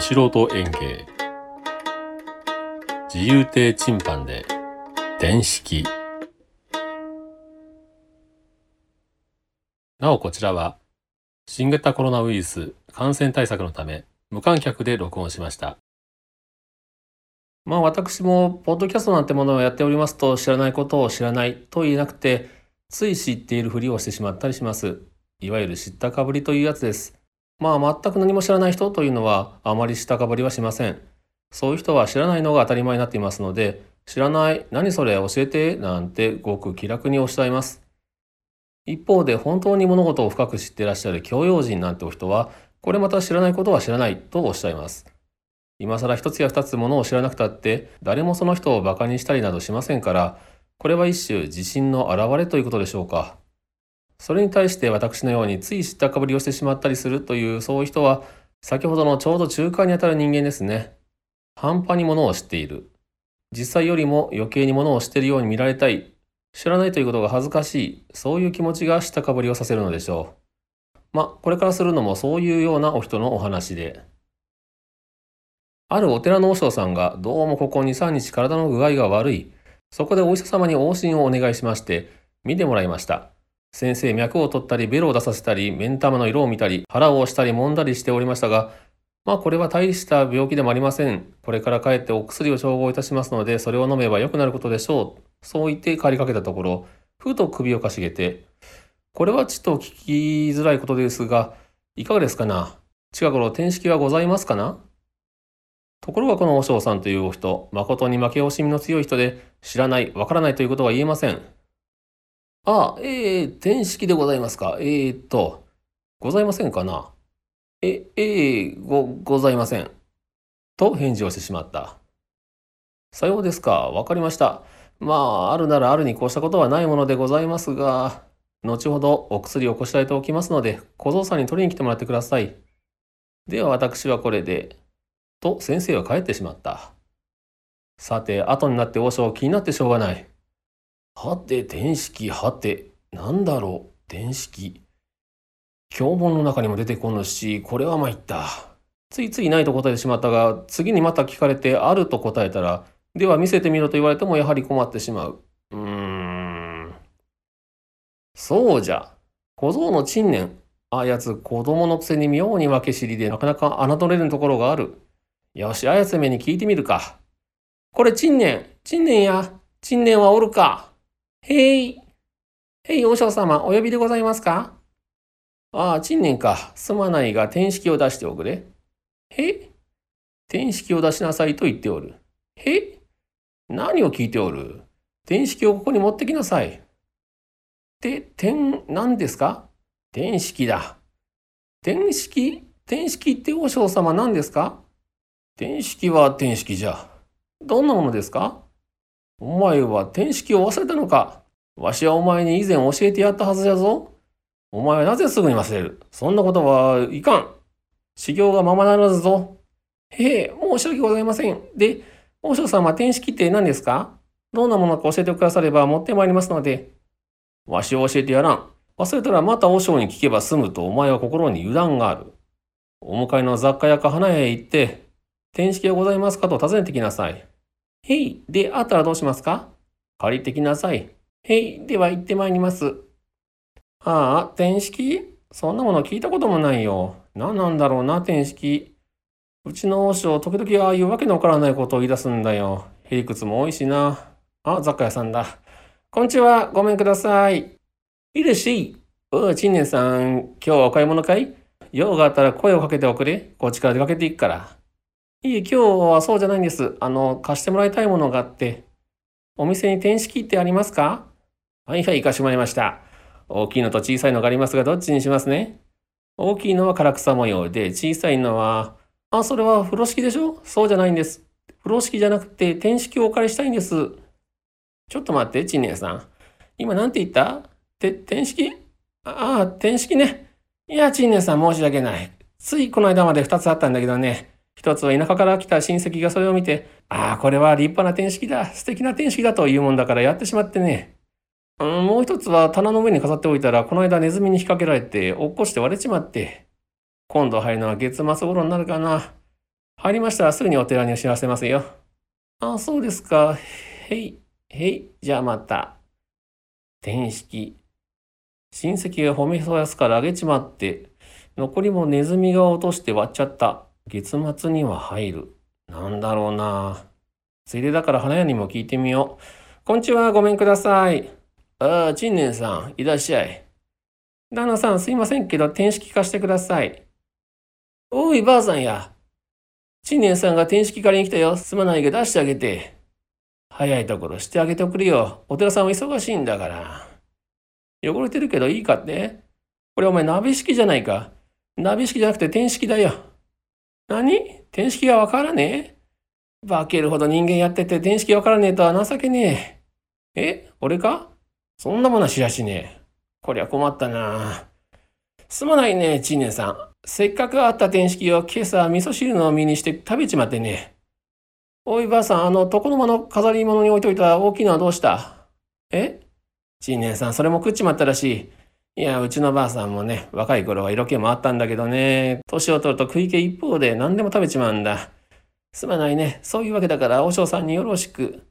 素人園芸。自由亭チンパンで電式。なおこちらは新型コロナウイルス感染対策のため無観客で録音しました。まあ私もポッドキャストなんてものをやっておりますと知らないことを知らないと言えなくてつい知っているふりをしてしまったりします。いわゆる知ったかぶりというやつです。まあ全く何も知らない人というのはあまり知ったかぶりはしません。そういう人は知らないのが当たり前になっていますので、知らない、何それ教えて、なんてごく気楽におっしゃいます。一方で本当に物事を深く知っていらっしゃる教養人なんてお人は、これまた知らないことは知らないとおっしゃいます。今更一つや二つものを知らなくたって、誰もその人を馬鹿にしたりなどしませんから、これは一種自信の表れということでしょうか。それに対して私のようについ知ったかぶりをしてしまったりするというそういう人は先ほどのちょうど中間にあたる人間ですね。半端にものを知っている。実際よりも余計にものを知っているように見られたい。知らないということが恥ずかしい。そういう気持ちが知ったかぶりをさせるのでしょう。まあ、これからするのもそういうようなお人のお話で。あるお寺の和尚さんがどうもここ2、3日体の具合が悪い。そこでお医者様に往診をお願いしまして、見てもらいました。先生、脈を取ったり、ベロを出させたり、目ん玉の色を見たり、腹を押したり、揉んだりしておりましたが、まあこれは大した病気でもありません。これから帰ってお薬を調合いたしますので、それを飲めば良くなることでしょう。そう言って帰りかけたところ、ふと首をかしげて、これはちと聞きづらいことですが、いかがですかな？近頃天式はございますかな？ところがこの和尚さんというお人、誠に負け惜しみの強い人で、知らない、わからないということは言えません。あ、えー、天式でございますか？えー、っと、ございませんかな？え、えー、ご、ございません。と返事をしてしまった。さようですか。わかりました。まあ、あるならあるにこうしたことはないものでございますが、後ほどお薬をこしらえておきますので、小僧さんに取りに来てもらってください。では私はこれで。と先生は帰ってしまった。さて、後になって和尚気になってしょうがない。はて、天式、はて、なんだろう、天式。教本の中にも出てこぬし、これは参った。ついついないと答えてしまったが、次にまた聞かれてあると答えたら、では見せてみろと言われてもやはり困ってしまう。うーん。そうじゃ。小僧の陳年。あやつ子供のくせに妙に負け知りでなかなか侮れるところがある。よし、あやつめに聞いてみるか。これ陳年、陳年や、陳年はおるか。へい。へい、和尚様、お呼びでございますか？ああ、陳年か。すまないが、天式を出しておくれ。へ天式を出しなさいと言っておる。へ何を聞いておる？天式をここに持ってきなさい。て、天、何ですか？天式だ。天式？天式って和尚様何ですか？天式は天式じゃ。どんなものですか？お前は天式を忘れたのか？わしはお前に以前教えてやったはずじゃぞ。お前はなぜすぐに忘れる？そんなことはいかん。修行がままならずぞ。へえ、申し訳ございません。で、王将様、天式って何ですか？どんなものか教えてくだされば持ってまいりますので。わしを教えてやらん。忘れたらまた和尚に聞けば済むとお前は心に油断がある。お迎えの雑貨屋か花屋へ行って、天式はございますかと尋ねてきなさい。へい。で、あったらどうしますか？借りてきなさい。へい。では行ってまいります。ああ、天式？そんなもの聞いたこともないよ。何なんだろうな、天式。うちの王将、時々ああいうわけのわからないことを言い出すんだよ。へりくつも多いしな。あ、雑貨屋さんだ。こんにちは、ごめんください。いらっしゃい。おう、陳年さん、今日はお買い物かい？用があったら声をかけておくれ。こっちから出かけていくから。いえ、今日はそうじゃないんです。あの、貸してもらいたいものがあって。お店に天式ってありますか？はいはい、かしこまりました。大きいのと小さいのがありますが、どっちにしますね？大きいのは唐草模様で、小さいのは、あ、それは風呂敷でしょ？そうじゃないんです。風呂敷じゃなくて、天式をお借りしたいんです。ちょっと待って、ちんねさん。今なんて言った？て、天式ああ、天式ね。いや、ちんねさん申し訳ない。ついこの間まで二つあったんだけどね。一つは田舎から来た親戚がそれを見て、ああ、これは立派な天式だ、素敵な天式だというもんだからやってしまってね。うん、もう一つは棚の上に飾っておいたら、この間ネズミに引っ掛けられて、落っこちて割れちまって。今度入るのは月末頃になるかな。入りましたらすぐにお寺にお知らせますよ。あ、そうですか。へい、へい、じゃあまた。天式。親戚が褒めそやすからあげちまって、残りもネズミが落として割っちゃった。月末には入る。なんだろうな。ついでだから花屋にも聞いてみよう。こんにちは、ごめんください。ああ、陳年さん、いらっしゃい。旦那さん、すいませんけど、天式化してください。おい、ばあさんや。陳年さんが天式借りに来たよ。すまないけど出してあげて。早いところしてあげておくれよ。お寺さんは忙しいんだから。汚れてるけどいいかって？これお前鍋敷じゃないか？鍋敷じゃなくて天式だよ。何？天式がわからねえ？化けるほど人間やってて天式わからねえとは情けねえ。え？俺か？そんなものは知らしねえ。こりゃ困ったな。すまないね、ちねさん。せっかくあった天式を今朝味噌汁の身にして食べちまってね。おいばあさん、あの床の間の飾り物に置いといた大きいのはどうした？え？ちねさん、それも食っちまったらしい。いや、うちのばあさんもね、若い頃は色気もあったんだけどね、年を取ると食い気一方で何でも食べちまうんだ。すまないね。そういうわけだから、和尚さんによろしく。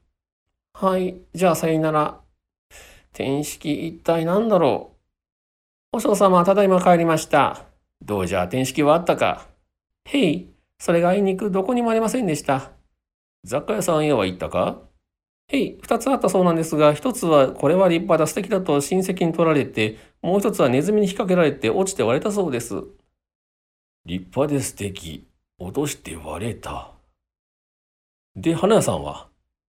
はい。じゃあ、さよなら。天式一体何だろう。和尚様は、ただいま帰りました。どうじゃ、天式はあったか。へい。それがあいにくどこにもありませんでした。雑貨屋さんへは行ったか？へい、二つあったそうなんですが、一つはこれは立派だ素敵だと親戚に取られて、もう一つはネズミに引っ掛けられて落ちて割れたそうです。立派で素敵。落として割れた。で、花屋さんは？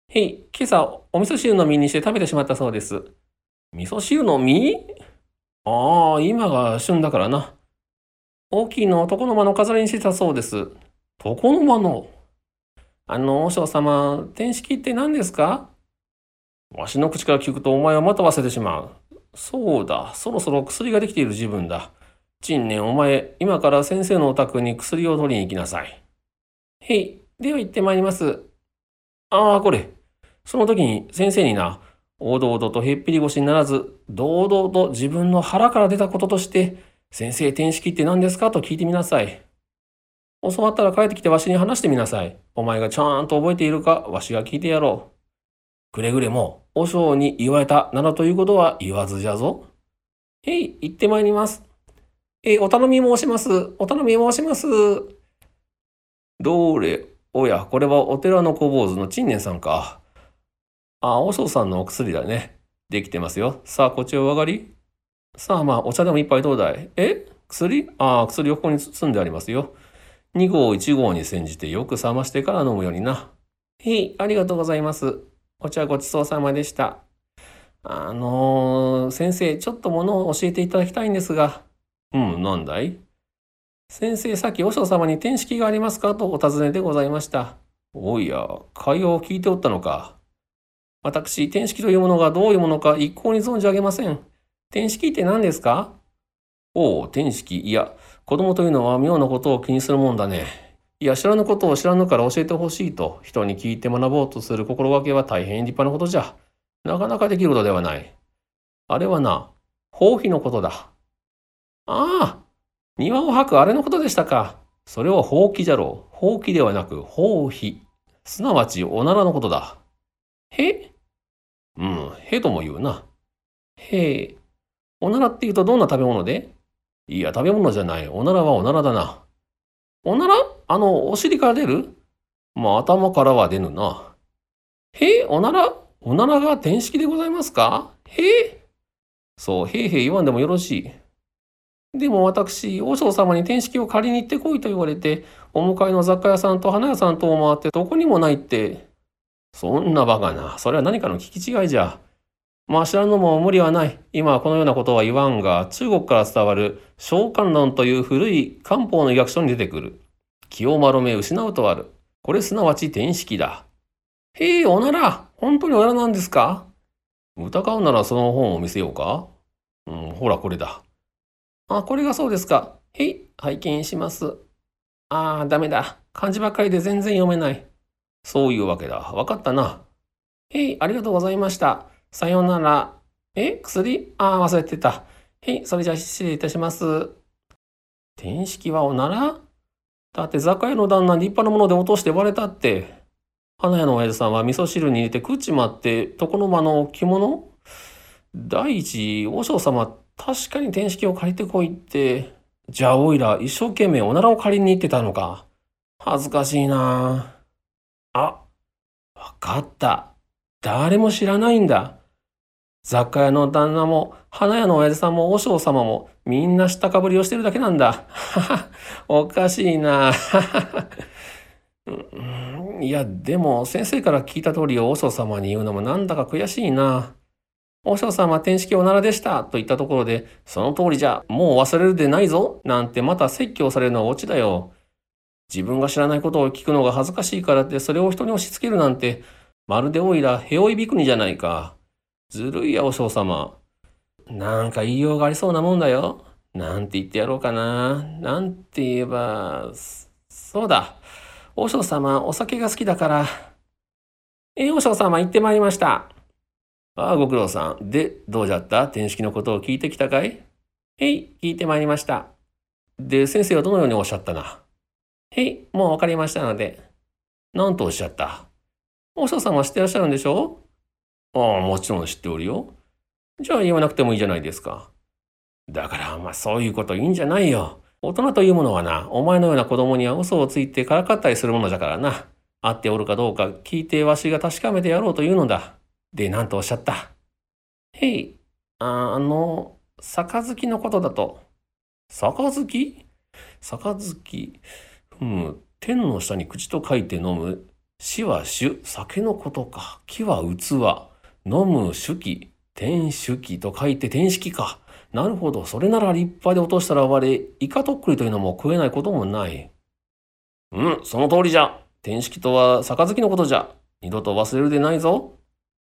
へい、今朝お味噌汁の実にして食べてしまったそうです。味噌汁の実？ああ、今が旬だからな。大きいのを床の間の飾りにしてたそうです。床の間の？あの、和尚様、天式って何ですか？わしの口から聞くとお前はまた忘れてしまう。そうだ、そろそろ薬ができている自分だ。陳年、お前、今から先生のお宅に薬を取りに行きなさい。へい、では行ってまいります。ああ、これ。その時に先生にな、おどおどとへっぴり腰にならず、堂々と自分の腹から出たこととして、先生、天式って何ですか？と聞いてみなさい。教わったら帰ってきてわしに話してみなさい。お前がちゃんと覚えているか、わしが聞いてやろう。くれぐれも、和尚に言われた、などということは言わずじゃぞ。へい、行ってまいります。え、お頼み申します。お頼み申します。どれ、おや、これはお寺の小坊主の陳年さんか。あ、和尚さんのお薬だね。できてますよ。さあ、こっちお上がり。さあ、まあ、お茶でも一杯どうだい？え？薬？ああ、薬をここに包んでありますよ。2号1号に煎じてよく冷ましてから飲むようにな。へい、ありがとうございます。お茶ごちそうさまでした。あのー、先生、ちょっとものを教えていただきたいんですが。うん、なんだい？先生、さっき和尚様に天式がありますかとお尋ねでございました。おいや、会話を聞いておったのか。私、天式というものがどういうものか一向に存じ上げません。天式って何ですか？おう、天式。いや、子供というのは妙なことを気にするもんだね。いや、知らぬことを知らぬから教えてほしいと、人に聞いて学ぼうとする心がけは大変立派なことじゃ。なかなかできることではない。あれはな、放棄のことだ。ああ、庭を吐くあれのことでしたか。それは放棄じゃろう。放棄ではなく、放棄。すなわち、おならのことだ。へ？うん、へとも言うな。へえ。おならって言うとどんな食べ物で？いや、食べ物じゃない。おならはおならだな。おなら？あの、お尻から出る？まあ、頭からは出ぬな。へ？え、おなら？おならが天式でございますか？へ？え。そう、へいへい言わんでもよろしい。でも私、和尚様に天式を借りに行ってこいと言われて、お迎えの雑貨屋さんと花屋さんとを回ってどこにもないって。そんなバカな。それは何かの聞き違いじゃ。まあ知らぬのも無理はない。今はこのようなことは言わんが、中国から伝わる召喚論という古い漢方の医学書に出てくる。気を丸め失うとある。これすなわち天式だ。へえ、おなら。本当におならなんですか？疑うならその本を見せようか？うん、ほらこれだ。あ、これがそうですか。へい、拝見します。ああ、ダメだ。漢字ばっかりで全然読めない。そういうわけだ。わかったな。へい、ありがとうございました。さようなら。え？薬？ああ、忘れてた。へい、それじゃ失礼いたします。天式はおなら？だって雑貨屋の旦那立派なもので落として割れたって。花屋の親父さんは味噌汁に入れて食っちまって、床の間の着物？第一、和尚様、確かに天式を借りてこいって、じゃあおいら一生懸命おならを借りに行ってたのか。恥ずかしいなあ、わかった。誰も知らないんだ。雑貨屋の旦那も、花屋の親父さんも、和尚様も、みんな知ったかぶりをしてるだけなんだ。おかしいな。いや、でも、先生から聞いた通りを和尚様に言うのもなんだか悔しいな。和尚様天式おならでしたと言ったところで、その通りじゃ、もう忘れるでないぞなんてまた説教されるのはオチだよ。自分が知らないことを聞くのが恥ずかしいからってそれを人に押し付けるなんて、まるでおいら、へおいびくにじゃないか。ずるいや、和尚様。なんか言いようがありそうなもんだよ。なんて言ってやろうかな。なんて言えば、そうだ。和尚様、お酒が好きだから。え、和尚様行ってまいりました。ああ、ご苦労さん。で、どうじゃった？天式のことを聞いてきたかい？へい、聞いてまいりました。で、先生はどのようにおっしゃったな？へい、もうわかりましたので。何とおっしゃった？和尚様は知ってらっしゃるんでしょ？うああ、もちろん知っておるよ。じゃあ言わなくてもいいじゃないですか。だから、まあそういうこといいんじゃないよ。大人というものはな、お前のような子供には嘘をついてからかったりするものじゃからな。会っておるかどうか聞いてわしが確かめてやろうというのだ。で、なんとおっしゃった。へい、あ、あの、杯のことだと。杯？杯？ふむ、天の下に口と書いて飲む。死は酒、酒のことか。木は器。飲む手記、天手記と書いて天式か。なるほど。それなら立派で落としたら割れ、イカとっくりというのも食えないこともない。うん、その通りじゃ。天式とは杯のことじゃ。二度と忘れるでないぞ。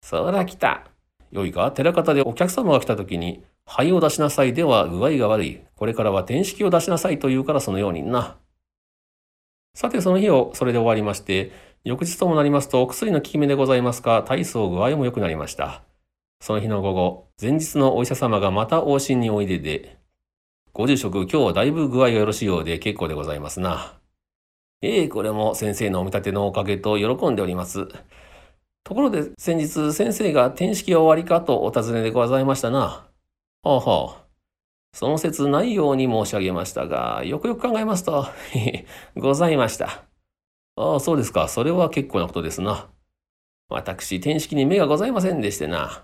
そら来た。よいか、寺方でお客様が来た時に、灰を出しなさいでは具合が悪い。これからは天式を出しなさいと言うからそのようにな。さて、その日をそれで終わりまして、翌日ともなりますと、お薬の効き目でございますか、体操具合も良くなりました。その日の午後、前日のお医者様がまた往診においでで、ご住職、今日はだいぶ具合がよろしいようで結構でございますな。ええ、これも先生のお見立てのおかげと喜んでおります。ところで先日先生が天式は終わりかとお尋ねでございましたな。はあはあ。その説ないように申し上げましたが、よくよく考えますと、ございました。ああ、そうですか。それは結構なことですな。私、天式に目がございませんでしてな。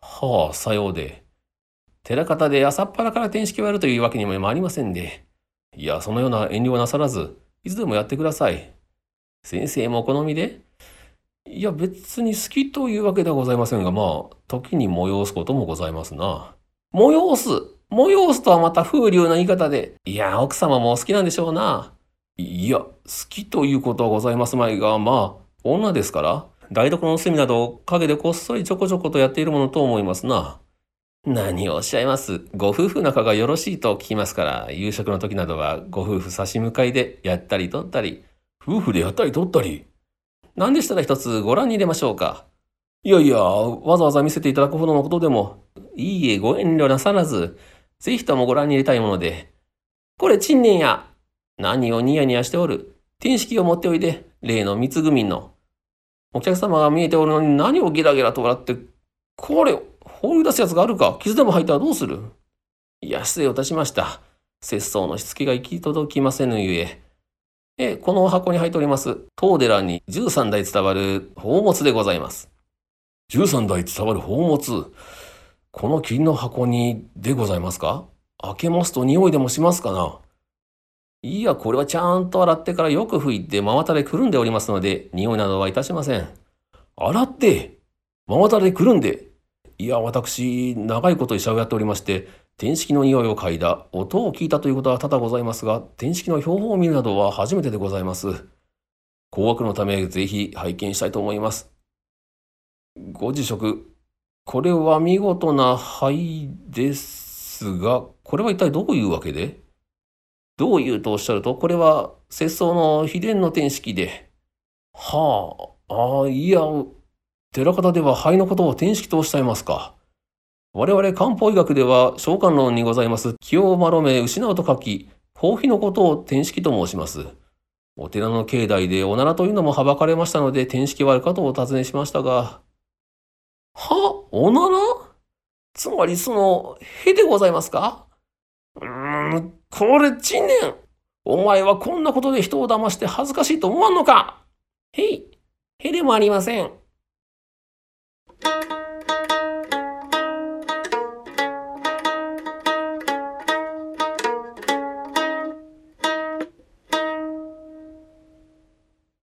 はあ、さようで。寺方で朝っぱらから天式をやるというわけにもありませんで。いや、そのような遠慮はなさらず、いつでもやってください。先生もお好みでいや、別に好きというわけではございませんが、まあ、時に催すこともございますな。催す催すとはまた風流な言い方で。いや、奥様もお好きなんでしょうな。いや、好きということはございますまいが、まあ、女ですから、台所の隅など陰でこっそりちょこちょことやっているものと思いますな。何をおっしゃいます？ご夫婦仲がよろしいと聞きますから、夕食の時などはご夫婦差し向かいでやったり取ったり。夫婦でやったり取ったり何でしたら一つご覧に入れましょうか。いやいや、わざわざ見せていただくほどのことでも、いいえ、ご遠慮なさらず、ぜひともご覧に入れたいもので。これ、陳年や。何をニヤニヤしておる。天式を持っておいで、例の三つ組の。お客様が見えておるのに何をゲラゲラと笑って、これ、放り出すやつがあるか傷でも入ったらどうするいや、失礼をいたしました。節操のしつけが行き届きませぬゆえ。え、この箱に入っております、当寺に13代伝わる宝物でございます。13代伝わる宝物？この金の箱にでございますか？開けますと匂いでもしますかな？いや、これはちゃんと洗ってからよく拭いて真綿でくるんでおりますので、匂いなどはいたしません。洗って真綿でくるんでいや、私、長いこと医者をやっておりまして、天式の匂いを嗅いだ、音を聞いたということは多々ございますが、天式の標本を見るなどは初めてでございます。工学のため、ぜひ拝見したいと思います。ご辞職、これは見事な灰ですが、これは一体どういうわけで？どういうとおっしゃると、これは節操の秘伝の天式で。はあ、ああ、いや、寺方では肺のことを天式とおっしゃいますか。我々漢方医学では召喚論にございます気を丸め失うと書き、包皮のことを天式と申します。お寺の境内でおならというのもはばかれましたので、天式はあるかとお尋ねしましたが。は？おなら？つまりその、へでございますか？ん、これ、知念お前はこんなことで人を騙して恥ずかしいと思わんのかへい、へでもありません。